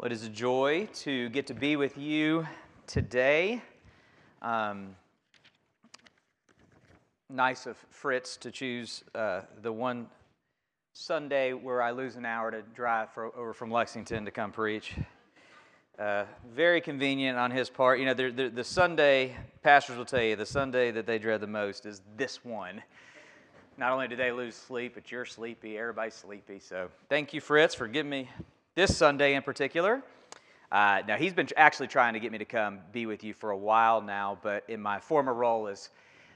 Well, it is a joy to get to be with you today. Um, nice of Fritz to choose uh, the one Sunday where I lose an hour to drive for, over from Lexington to come preach. Uh, very convenient on his part. You know, the, Sunday, pastors will tell you, the Sunday that they dread the most is this one. Not only do they lose sleep, but you're sleepy, everybody's sleepy. So thank you, Fritz, for giving me this Sunday in particular. Uh, now, he's been actually trying to get me to come be with you for a while now, but in my former role as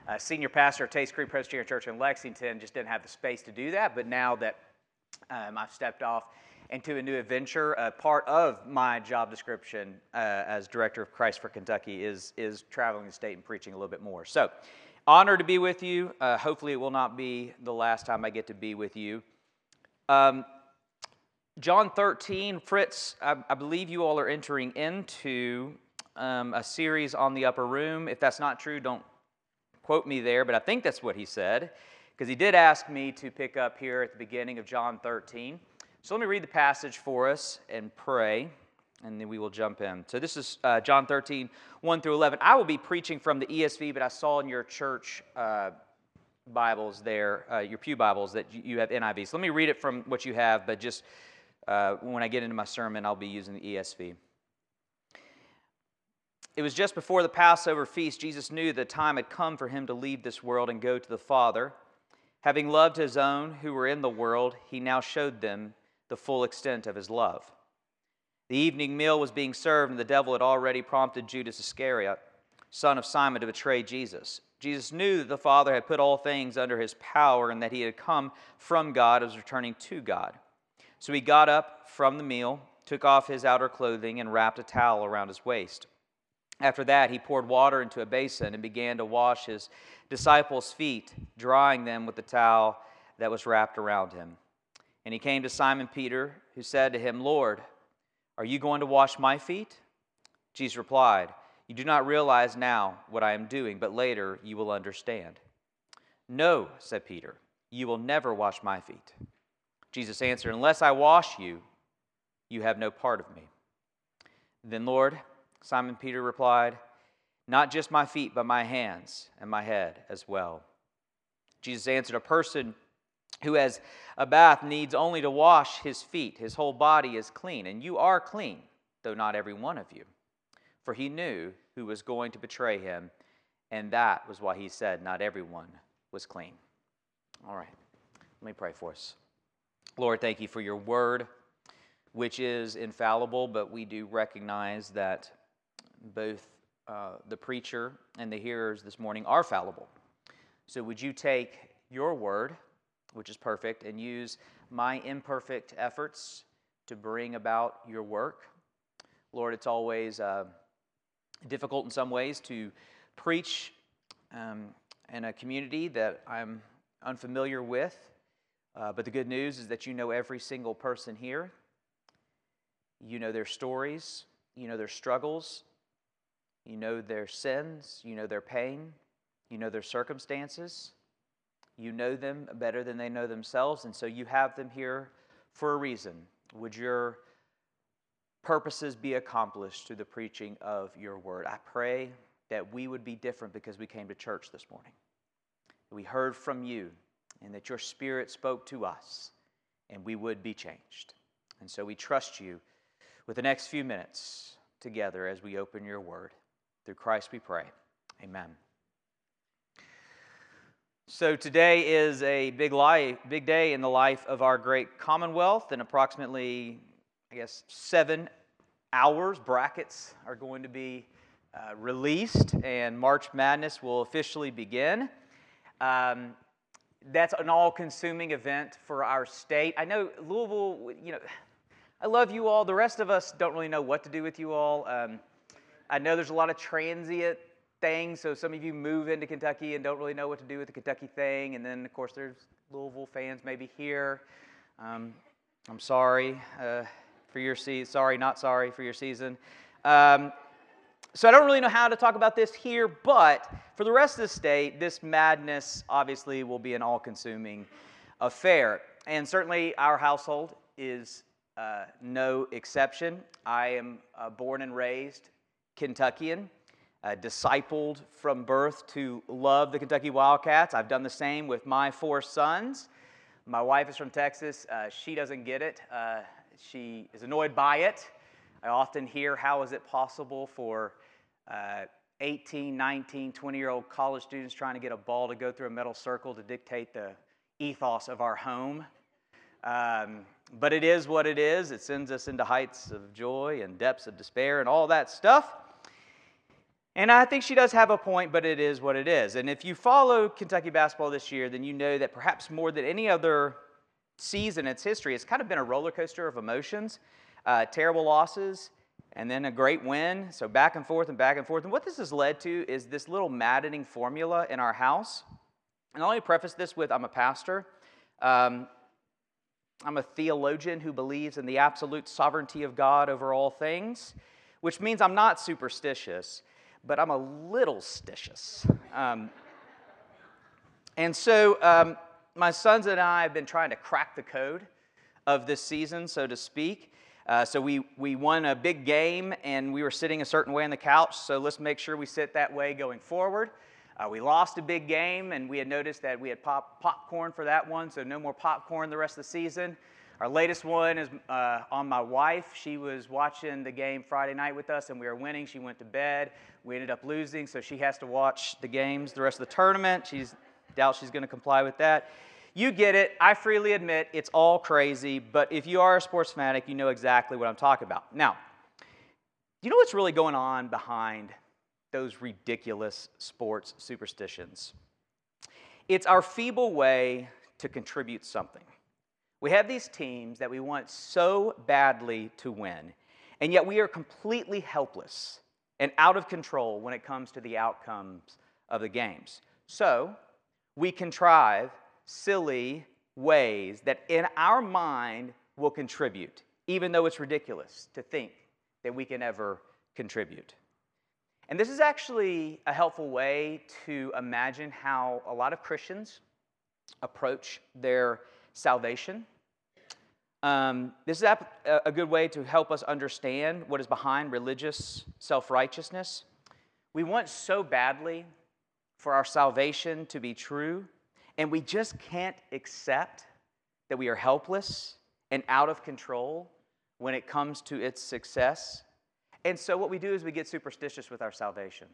uh, senior pastor of Tates Creek Presbyterian Church in Lexington, just didn't have the space to do that. But now that um, I've stepped off into a new adventure, uh, part of my job description uh, as director of Christ for Kentucky is, is traveling the state and preaching a little bit more. So, honored to be with you. Uh, hopefully, it will not be the last time I get to be with you. Um, John 13, Fritz, I, I, believe you all are entering into um, a series on the upper room. If that's not true, don't quote me there, but I think that's what he said, because he did ask me to pick up here at the beginning of John 13. So let me read the passage for us and pray, and then we will jump in. So this is uh, John 13, 1 through 11. I will be preaching from the ESV, but I saw in your church uh, Bibles there, uh, your Pew Bibles, that you have NIV. So let me read it from what you have, but just uh, when I get into my sermon, I'll be using the ESV. It was just before the Passover feast, Jesus knew the time had come for him to leave this world and go to the Father. Having loved his own who were in the world, he now showed them the full extent of his love. The evening meal was being served, and the devil had already prompted Judas Iscariot, son of Simon, to betray Jesus. Jesus knew that the Father had put all things under his power and that he had come from God as returning to God. So he got up from the meal, took off his outer clothing, and wrapped a towel around his waist. After that, he poured water into a basin and began to wash his disciples' feet, drying them with the towel that was wrapped around him. And he came to Simon Peter, who said to him, Lord, are you going to wash my feet? Jesus replied, You do not realize now what I am doing, but later you will understand. No, said Peter, you will never wash my feet. Jesus answered, Unless I wash you, you have no part of me. Then, Lord, Simon Peter replied, Not just my feet, but my hands and my head as well. Jesus answered, A person who has a bath needs only to wash his feet. His whole body is clean, and you are clean, though not every one of you. For he knew who was going to betray him, and that was why he said, Not everyone was clean. All right, let me pray for us. Lord, thank you for your word, which is infallible, but we do recognize that both uh, the preacher and the hearers this morning are fallible. So would you take your word, which is perfect, and use my imperfect efforts to bring about your work? Lord, it's always uh, difficult in some ways to preach um, in a community that I'm unfamiliar with. Uh, but the good news is that you know every single person here. You know their stories, you know their struggles, you know their sins, you know their pain, you know their circumstances. You know them better than they know themselves, and so you have them here for a reason. Would your purposes be accomplished through the preaching of your word? I pray that we would be different because we came to church this morning. We heard from you and that your Spirit spoke to us and we would be changed. And so we trust you with the next few minutes together as we open your word. Through Christ we pray. Amen. So today is a big life, big day in the life of our great Commonwealth. and approximately, I guess, seven hours, brackets are going to be uh, released, and March Madness will officially begin. Um, that's an all consuming event for our state. I know Louisville, you know, I love you all. The rest of us don't really know what to do with you all. Um, I know there's a lot of transient things, so some of you move into Kentucky and don't really know what to do with the Kentucky thing. And then, of course, there's Louisville fans maybe here. Um, I'm sorry uh, for your season. Sorry, not sorry for your season. Um, so I don't really know how to talk about this here, but for the rest of the state, this madness obviously will be an all consuming affair. And certainly our household is uh, no exception. I am uh, born and raised Kentuckian, uh, discipled from birth to love the Kentucky Wildcats. I've done the same with my four sons. My wife is from Texas. Uh, she doesn't get it. Uh, she is annoyed by it. I often hear, how is it possible for uh, 18, 19, 20 year old college students trying to get a ball to go through a metal circle to dictate the ethos of our home? Um, but it is what it is. It sends us into heights of joy and depths of despair and all that stuff. And I think she does have a point, but it is what it is. And if you follow Kentucky basketball this year, then you know that perhaps more than any other season in its history, it's kind of been a roller coaster of emotions, uh, terrible losses, and then a great win. So back and forth and back and forth. And what this has led to is this little maddening formula in our house. And I'll only preface this with I'm a pastor. Um, I'm a theologian who believes in the absolute sovereignty of God over all things, which means I'm not superstitious but I'm a little stitious. Um, and so um, my sons and I have been trying to crack the code of this season, so to speak. Uh, so we, we won a big game and we were sitting a certain way on the couch, so let's make sure we sit that way going forward. Uh, we lost a big game and we had noticed that we had pop, popcorn for that one, so no more popcorn the rest of the season. Our latest one is uh, on my wife. She was watching the game Friday night with us, and we were winning. She went to bed. We ended up losing, so she has to watch the games the rest of the tournament. She's doubt she's going to comply with that. You get it. I freely admit it's all crazy, but if you are a sports fanatic, you know exactly what I'm talking about. Now, you know what's really going on behind those ridiculous sports superstitions? It's our feeble way to contribute something. We have these teams that we want so badly to win, and yet we are completely helpless and out of control when it comes to the outcomes of the games. So, we contrive silly ways that in our mind will contribute, even though it's ridiculous to think that we can ever contribute. And this is actually a helpful way to imagine how a lot of Christians approach their salvation. Um, this is a good way to help us understand what is behind religious self righteousness. We want so badly for our salvation to be true, and we just can't accept that we are helpless and out of control when it comes to its success. And so, what we do is we get superstitious with our salvation.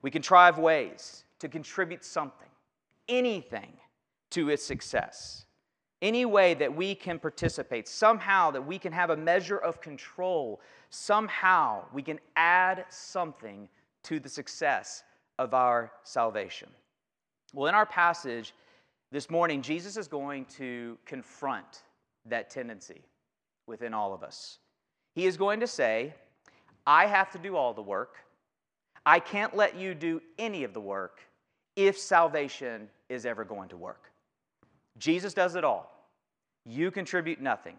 We contrive ways to contribute something, anything, to its success any way that we can participate, somehow that we can have a measure of control, somehow we can add something to the success of our salvation. Well, in our passage this morning, Jesus is going to confront that tendency within all of us. He is going to say, I have to do all the work. I can't let you do any of the work if salvation is ever going to work. Jesus does it all. You contribute nothing.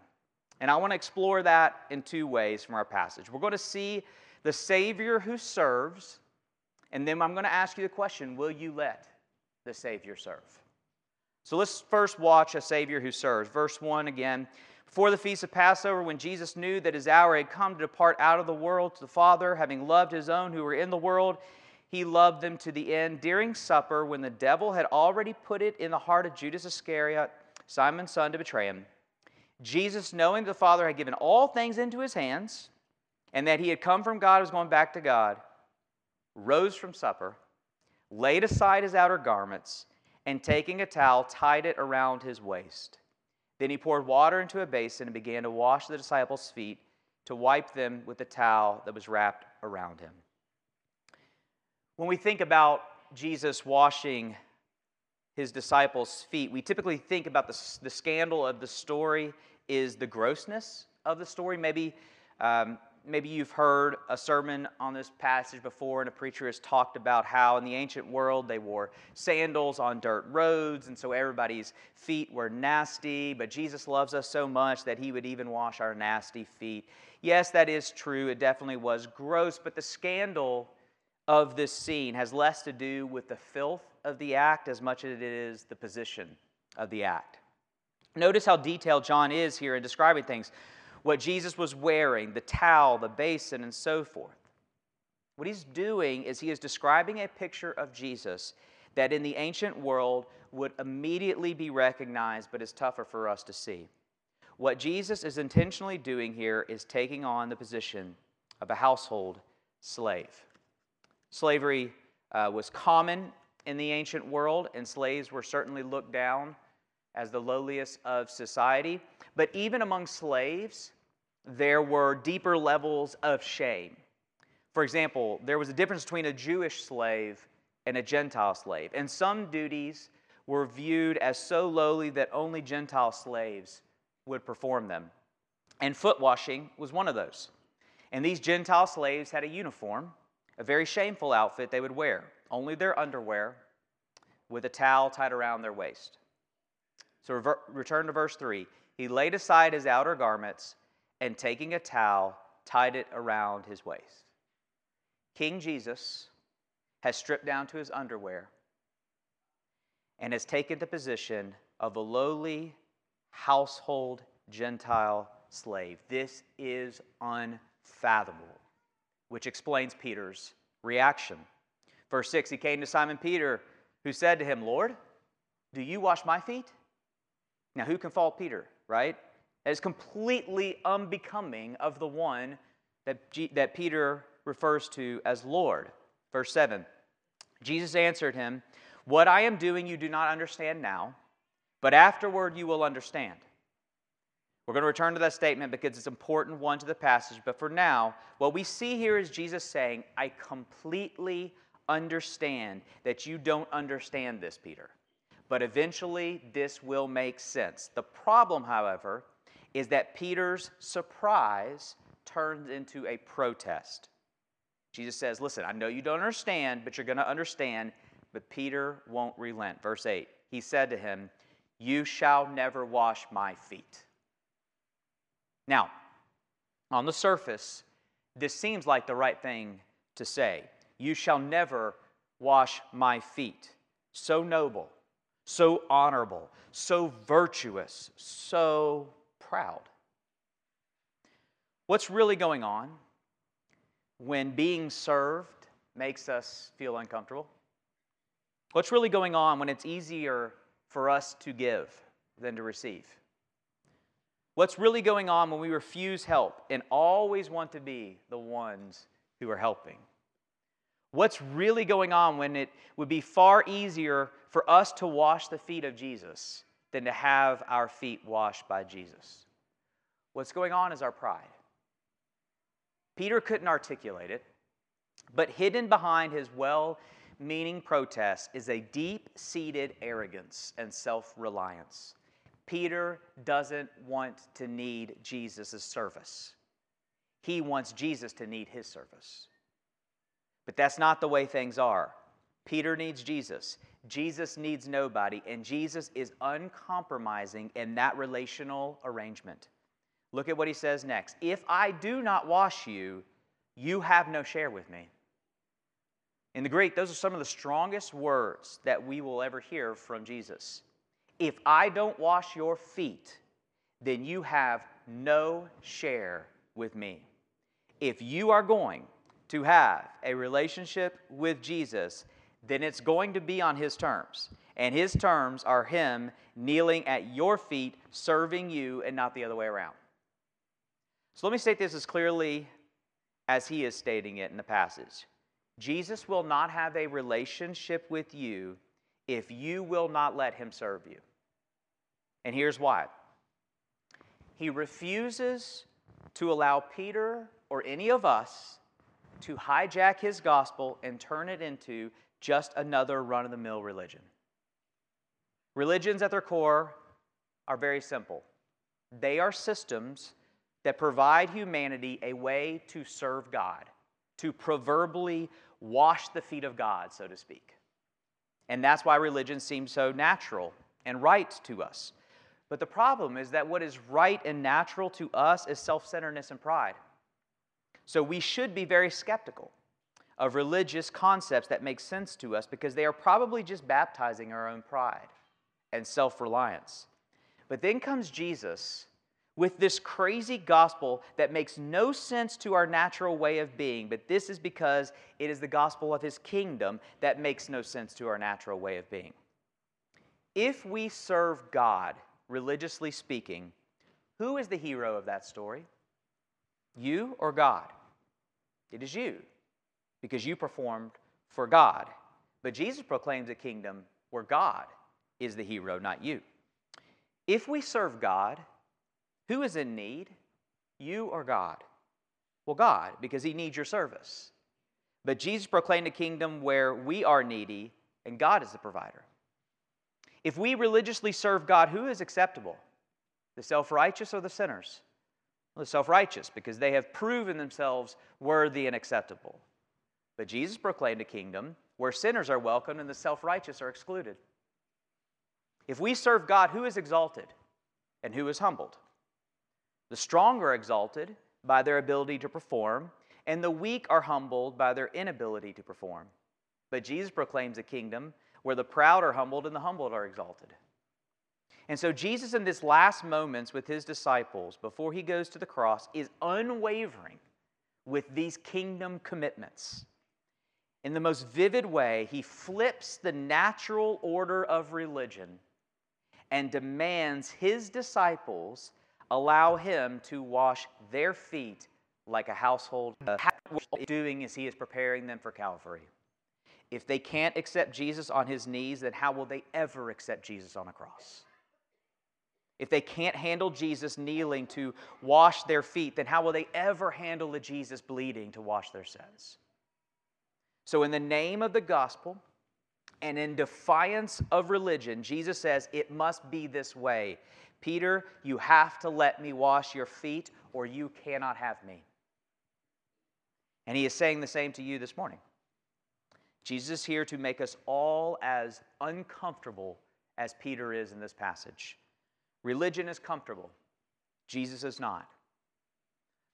And I want to explore that in two ways from our passage. We're going to see the Savior who serves, and then I'm going to ask you the question will you let the Savior serve? So let's first watch a Savior who serves. Verse 1 again. Before the feast of Passover, when Jesus knew that his hour had come to depart out of the world to the Father, having loved his own who were in the world, he loved them to the end. During supper, when the devil had already put it in the heart of Judas Iscariot, Simon's son, to betray him. Jesus, knowing the Father had given all things into his hands, and that he had come from God, was going back to God, rose from supper, laid aside his outer garments, and taking a towel, tied it around his waist. Then he poured water into a basin and began to wash the disciples' feet, to wipe them with the towel that was wrapped around him. When we think about Jesus washing his disciples' feet, we typically think about the, the scandal of the story is the grossness of the story. Maybe, um, maybe you've heard a sermon on this passage before, and a preacher has talked about how in the ancient world they wore sandals on dirt roads, and so everybody's feet were nasty. But Jesus loves us so much that he would even wash our nasty feet. Yes, that is true. It definitely was gross, but the scandal of this scene has less to do with the filth of the act as much as it is the position of the act. Notice how detailed John is here in describing things what Jesus was wearing, the towel, the basin, and so forth. What he's doing is he is describing a picture of Jesus that in the ancient world would immediately be recognized, but is tougher for us to see. What Jesus is intentionally doing here is taking on the position of a household slave. Slavery uh, was common in the ancient world, and slaves were certainly looked down as the lowliest of society. But even among slaves, there were deeper levels of shame. For example, there was a difference between a Jewish slave and a Gentile slave, and some duties were viewed as so lowly that only Gentile slaves would perform them. And foot washing was one of those. And these Gentile slaves had a uniform, a very shameful outfit they would wear, only their underwear with a towel tied around their waist. So rever- return to verse 3. He laid aside his outer garments and taking a towel, tied it around his waist. King Jesus has stripped down to his underwear and has taken the position of a lowly household Gentile slave. This is unfathomable, which explains Peter's reaction. Verse 6 He came to Simon Peter, who said to him, Lord, do you wash my feet? Now, who can fault Peter, right? That is completely unbecoming of the one that, G- that Peter refers to as Lord. Verse 7 Jesus answered him, What I am doing you do not understand now, but afterward you will understand. We're going to return to that statement because it's an important one to the passage. But for now, what we see here is Jesus saying, I completely understand that you don't understand this, Peter. But eventually, this will make sense. The problem, however, is that Peter's surprise turns into a protest. Jesus says, Listen, I know you don't understand, but you're going to understand. But Peter won't relent. Verse 8 He said to him, You shall never wash my feet. Now, on the surface, this seems like the right thing to say. You shall never wash my feet. So noble, so honorable, so virtuous, so What's really going on when being served makes us feel uncomfortable? What's really going on when it's easier for us to give than to receive? What's really going on when we refuse help and always want to be the ones who are helping? What's really going on when it would be far easier for us to wash the feet of Jesus than to have our feet washed by Jesus? What's going on is our pride. Peter couldn't articulate it, but hidden behind his well meaning protest is a deep seated arrogance and self reliance. Peter doesn't want to need Jesus' service. He wants Jesus to need his service. But that's not the way things are. Peter needs Jesus. Jesus needs nobody, and Jesus is uncompromising in that relational arrangement. Look at what he says next. If I do not wash you, you have no share with me. In the Greek, those are some of the strongest words that we will ever hear from Jesus. If I don't wash your feet, then you have no share with me. If you are going to have a relationship with Jesus, then it's going to be on his terms. And his terms are him kneeling at your feet, serving you, and not the other way around. So let me state this as clearly as he is stating it in the passage. Jesus will not have a relationship with you if you will not let him serve you. And here's why he refuses to allow Peter or any of us to hijack his gospel and turn it into just another run of the mill religion. Religions at their core are very simple they are systems that provide humanity a way to serve God, to proverbially wash the feet of God, so to speak. And that's why religion seems so natural and right to us. But the problem is that what is right and natural to us is self centeredness and pride. So we should be very skeptical of religious concepts that make sense to us because they are probably just baptizing our own pride and self reliance. But then comes Jesus with this crazy gospel that makes no sense to our natural way of being, but this is because it is the gospel of his kingdom that makes no sense to our natural way of being. If we serve God, religiously speaking, who is the hero of that story? You or God? It is you, because you performed for God. But Jesus proclaims a kingdom where God is the hero, not you. If we serve God, who is in need? You or God? Well, God, because he needs your service. But Jesus proclaimed a kingdom where we are needy and God is the provider. If we religiously serve God, who is acceptable? The self righteous or the sinners? Well, the self righteous, because they have proven themselves worthy and acceptable. But Jesus proclaimed a kingdom where sinners are welcomed and the self righteous are excluded. If we serve God, who is exalted and who is humbled? The strong are exalted by their ability to perform, and the weak are humbled by their inability to perform. But Jesus proclaims a kingdom where the proud are humbled and the humbled are exalted. And so, Jesus, in this last moments with his disciples before he goes to the cross, is unwavering with these kingdom commitments. In the most vivid way, he flips the natural order of religion and demands his disciples allow him to wash their feet like a household uh, doing is he is preparing them for Calvary. If they can't accept Jesus on his knees, then how will they ever accept Jesus on a cross? If they can't handle Jesus kneeling to wash their feet, then how will they ever handle the Jesus bleeding to wash their sins? So, in the name of the gospel and in defiance of religion, Jesus says it must be this way. Peter, you have to let me wash your feet, or you cannot have me. And he is saying the same to you this morning. Jesus is here to make us all as uncomfortable as Peter is in this passage. Religion is comfortable, Jesus is not.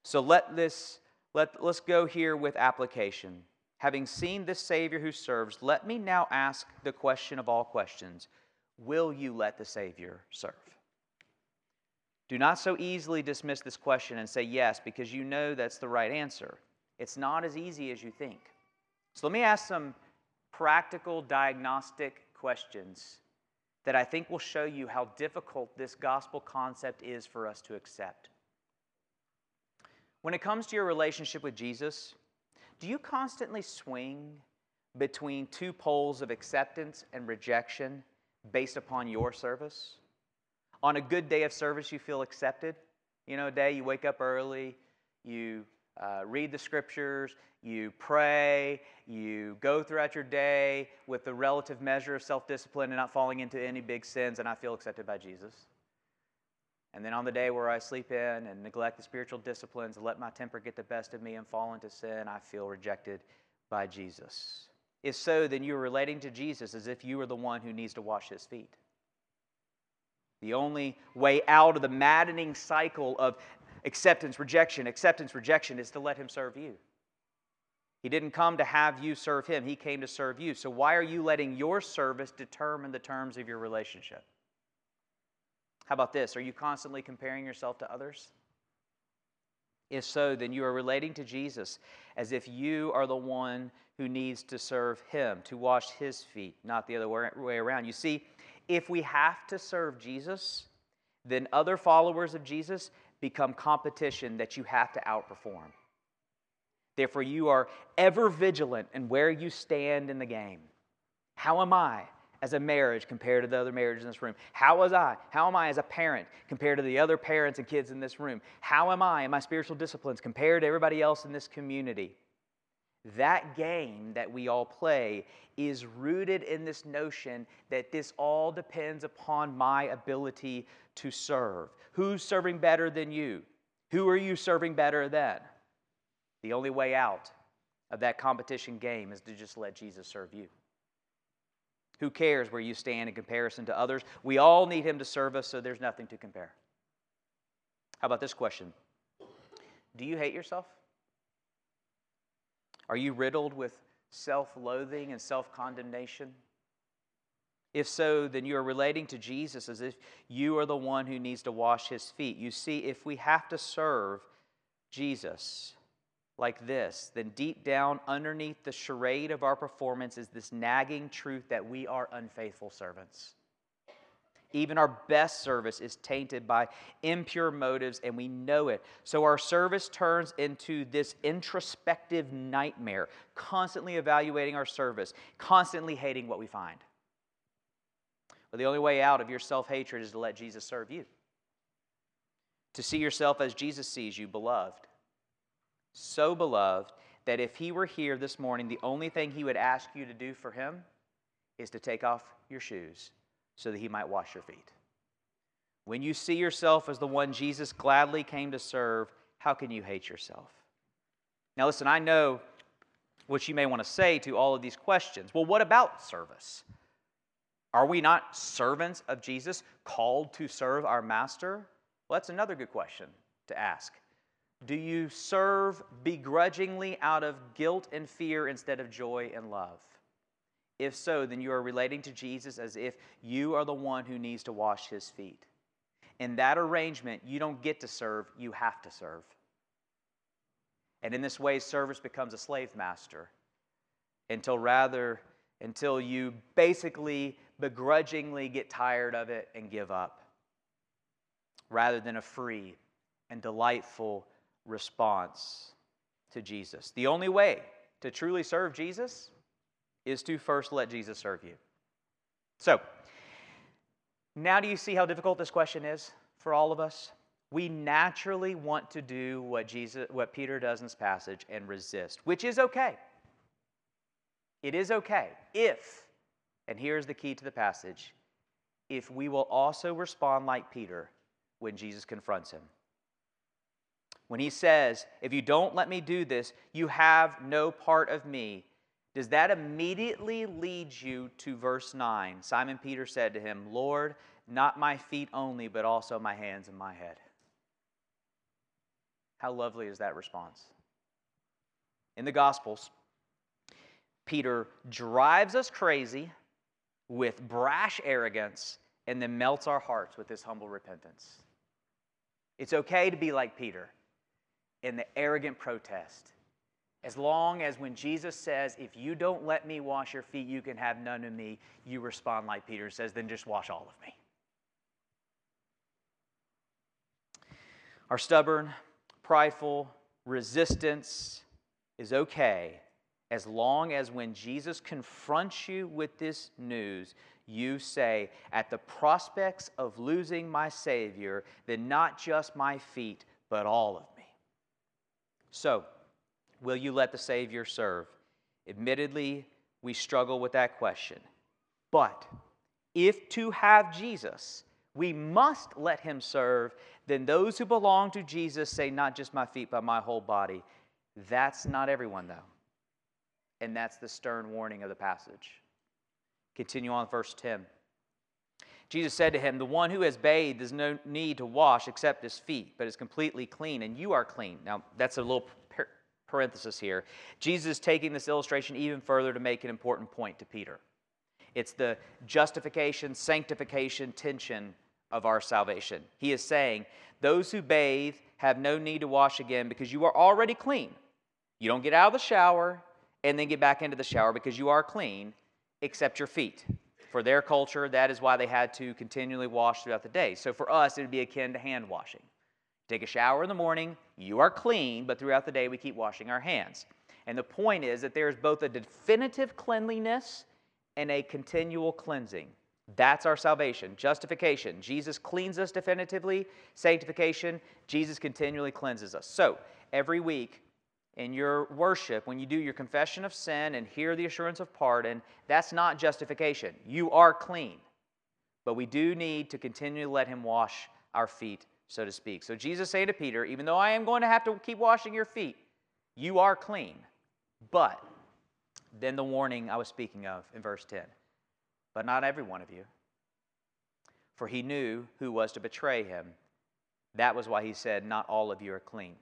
So let this let, let's go here with application. Having seen this Savior who serves, let me now ask the question of all questions Will you let the Savior serve? Do not so easily dismiss this question and say yes because you know that's the right answer. It's not as easy as you think. So let me ask some practical diagnostic questions that I think will show you how difficult this gospel concept is for us to accept. When it comes to your relationship with Jesus, do you constantly swing between two poles of acceptance and rejection based upon your service? On a good day of service, you feel accepted. You know, a day you wake up early, you uh, read the scriptures, you pray, you go throughout your day with the relative measure of self discipline and not falling into any big sins, and I feel accepted by Jesus. And then on the day where I sleep in and neglect the spiritual disciplines and let my temper get the best of me and fall into sin, I feel rejected by Jesus. If so, then you're relating to Jesus as if you were the one who needs to wash his feet. The only way out of the maddening cycle of acceptance, rejection, acceptance, rejection is to let Him serve you. He didn't come to have you serve Him, He came to serve you. So why are you letting your service determine the terms of your relationship? How about this? Are you constantly comparing yourself to others? If so, then you are relating to Jesus as if you are the one who needs to serve Him, to wash His feet, not the other way around. You see, if we have to serve Jesus, then other followers of Jesus become competition that you have to outperform. Therefore, you are ever vigilant in where you stand in the game. How am I as a marriage compared to the other marriages in this room? How was I? How am I as a parent compared to the other parents and kids in this room? How am I in my spiritual disciplines compared to everybody else in this community? That game that we all play is rooted in this notion that this all depends upon my ability to serve. Who's serving better than you? Who are you serving better than? The only way out of that competition game is to just let Jesus serve you. Who cares where you stand in comparison to others? We all need Him to serve us, so there's nothing to compare. How about this question? Do you hate yourself? Are you riddled with self loathing and self condemnation? If so, then you are relating to Jesus as if you are the one who needs to wash his feet. You see, if we have to serve Jesus like this, then deep down underneath the charade of our performance is this nagging truth that we are unfaithful servants. Even our best service is tainted by impure motives, and we know it. So our service turns into this introspective nightmare, constantly evaluating our service, constantly hating what we find. But the only way out of your self hatred is to let Jesus serve you. To see yourself as Jesus sees you, beloved. So beloved that if he were here this morning, the only thing he would ask you to do for him is to take off your shoes so that he might wash your feet. When you see yourself as the one Jesus gladly came to serve, how can you hate yourself? Now, listen, I know what you may want to say to all of these questions. Well, what about service? Are we not servants of Jesus, called to serve our master? Well, that's another good question to ask. Do you serve begrudgingly out of guilt and fear instead of joy and love? If so, then you are relating to Jesus as if you are the one who needs to wash his feet. In that arrangement, you don't get to serve, you have to serve. And in this way, service becomes a slave master until rather, until you basically begrudgingly get tired of it and give up, rather than a free and delightful response to Jesus. The only way to truly serve Jesus is to first let Jesus serve you. So, now do you see how difficult this question is for all of us? We naturally want to do what Jesus what Peter does in this passage and resist, which is okay. It is okay if and here's the key to the passage if we will also respond like Peter when Jesus confronts him. When he says, If you don't let me do this, you have no part of me, does that immediately lead you to verse 9? Simon Peter said to him, Lord, not my feet only, but also my hands and my head. How lovely is that response? In the Gospels, Peter drives us crazy with brash arrogance and then melts our hearts with his humble repentance. It's okay to be like Peter in the arrogant protest. As long as when Jesus says, If you don't let me wash your feet, you can have none of me, you respond like Peter says, Then just wash all of me. Our stubborn, prideful resistance is okay as long as when Jesus confronts you with this news, you say, At the prospects of losing my Savior, then not just my feet, but all of me. So, will you let the Savior serve? Admittedly, we struggle with that question. But if to have Jesus, we must let him serve, then those who belong to Jesus say, Not just my feet, but my whole body. That's not everyone, though. And that's the stern warning of the passage. Continue on, verse 10. Jesus said to him, The one who has bathed has no need to wash except his feet, but is completely clean, and you are clean. Now, that's a little parenthesis here. Jesus is taking this illustration even further to make an important point to Peter. It's the justification, sanctification tension of our salvation. He is saying, Those who bathe have no need to wash again because you are already clean. You don't get out of the shower, and then get back into the shower because you are clean, except your feet. For their culture, that is why they had to continually wash throughout the day. So for us, it would be akin to hand washing. Take a shower in the morning, you are clean, but throughout the day, we keep washing our hands. And the point is that there is both a definitive cleanliness and a continual cleansing. That's our salvation. Justification. Jesus cleans us definitively. Sanctification. Jesus continually cleanses us. So, every week, in your worship, when you do your confession of sin and hear the assurance of pardon, that's not justification. You are clean. But we do need to continue to let Him wash our feet, so to speak. So Jesus saying to Peter, even though I am going to have to keep washing your feet, you are clean. But then the warning I was speaking of in verse 10 but not every one of you. For he knew who was to betray him. That was why he said, Not all of you are clean.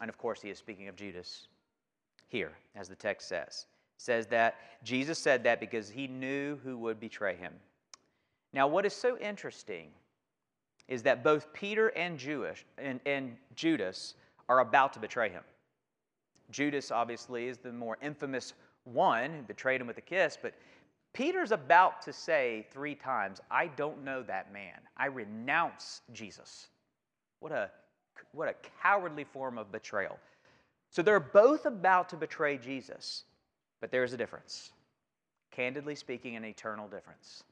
And of course, he is speaking of Judas here, as the text says. says that Jesus said that because he knew who would betray him. Now, what is so interesting is that both Peter and, Jewish, and, and Judas are about to betray him. Judas, obviously, is the more infamous one who betrayed him with a kiss, but Peter's about to say three times, I don't know that man. I renounce Jesus. What a, what a cowardly form of betrayal. So they're both about to betray Jesus, but there's a difference. Candidly speaking, an eternal difference.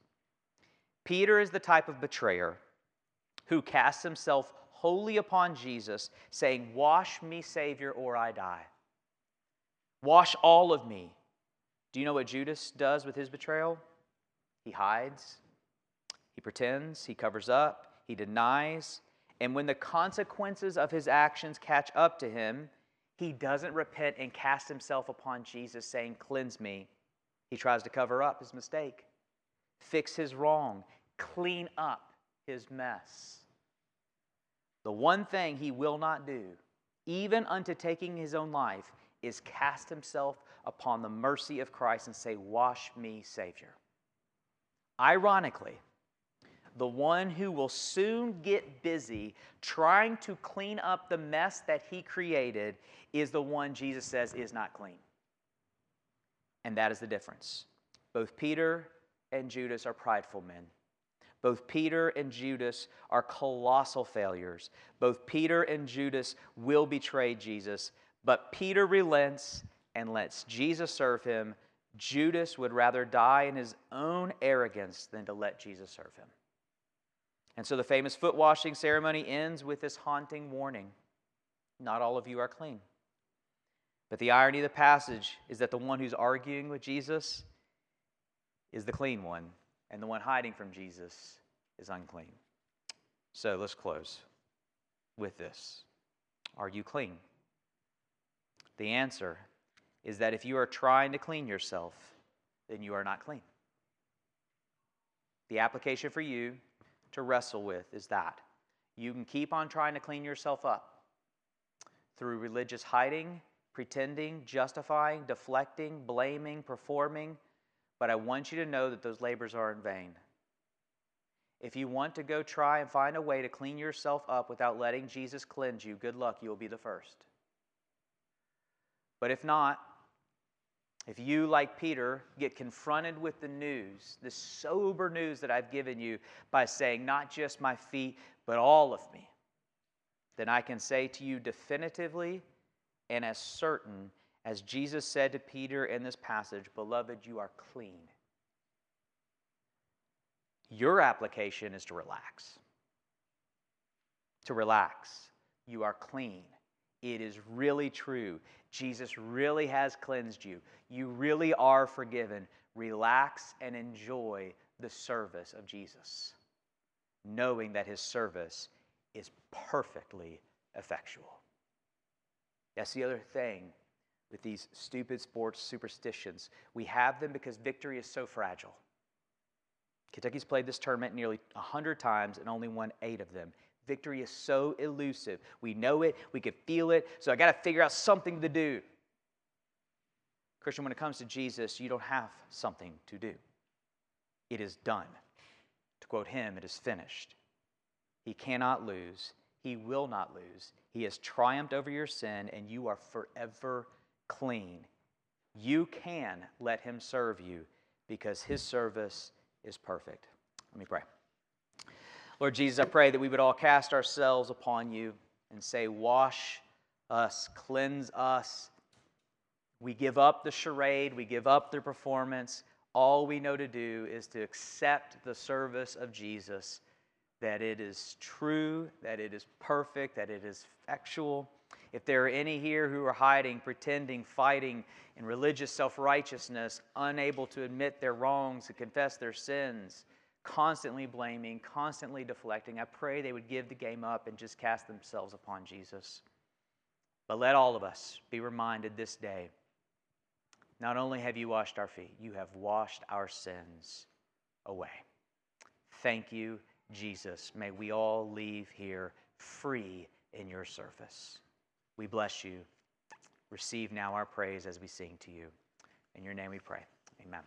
Peter is the type of betrayer who casts himself wholly upon Jesus, saying, Wash me, Savior, or I die. Wash all of me. Do you know what Judas does with his betrayal? He hides, he pretends, he covers up, he denies, and when the consequences of his actions catch up to him, he doesn't repent and cast himself upon Jesus, saying, Cleanse me. He tries to cover up his mistake, fix his wrong, clean up his mess. The one thing he will not do, even unto taking his own life, is cast himself upon the mercy of Christ and say, Wash me, Savior. Ironically, the one who will soon get busy trying to clean up the mess that he created is the one Jesus says is not clean. And that is the difference. Both Peter and Judas are prideful men. Both Peter and Judas are colossal failures. Both Peter and Judas will betray Jesus, but Peter relents and lets Jesus serve him. Judas would rather die in his own arrogance than to let Jesus serve him. And so the famous foot washing ceremony ends with this haunting warning Not all of you are clean. But the irony of the passage is that the one who's arguing with Jesus is the clean one, and the one hiding from Jesus is unclean. So let's close with this Are you clean? The answer is that if you are trying to clean yourself, then you are not clean. The application for you to wrestle with is that you can keep on trying to clean yourself up through religious hiding, pretending, justifying, deflecting, blaming, performing, but I want you to know that those labors are in vain. If you want to go try and find a way to clean yourself up without letting Jesus cleanse you, good luck, you'll be the first. But if not, if you, like Peter, get confronted with the news, the sober news that I've given you by saying, not just my feet, but all of me, then I can say to you definitively and as certain as Jesus said to Peter in this passage, Beloved, you are clean. Your application is to relax. To relax. You are clean. It is really true. Jesus really has cleansed you. You really are forgiven. Relax and enjoy the service of Jesus, knowing that his service is perfectly effectual. That's the other thing with these stupid sports superstitions. We have them because victory is so fragile. Kentucky's played this tournament nearly 100 times and only won eight of them. Victory is so elusive. We know it, we can feel it, so I got to figure out something to do. Christian, when it comes to Jesus, you don't have something to do. It is done. To quote him, it is finished. He cannot lose. He will not lose. He has triumphed over your sin, and you are forever clean. You can let him serve you because his service is perfect. Let me pray. Lord Jesus, I pray that we would all cast ourselves upon you and say, Wash us, cleanse us. We give up the charade, we give up the performance. All we know to do is to accept the service of Jesus, that it is true, that it is perfect, that it is factual. If there are any here who are hiding, pretending, fighting in religious self righteousness, unable to admit their wrongs and confess their sins, constantly blaming, constantly deflecting, I pray they would give the game up and just cast themselves upon Jesus. But let all of us be reminded this day not only have you washed our feet, you have washed our sins away. Thank you, Jesus. May we all leave here free in your service. We bless you. Receive now our praise as we sing to you. In your name we pray. Amen.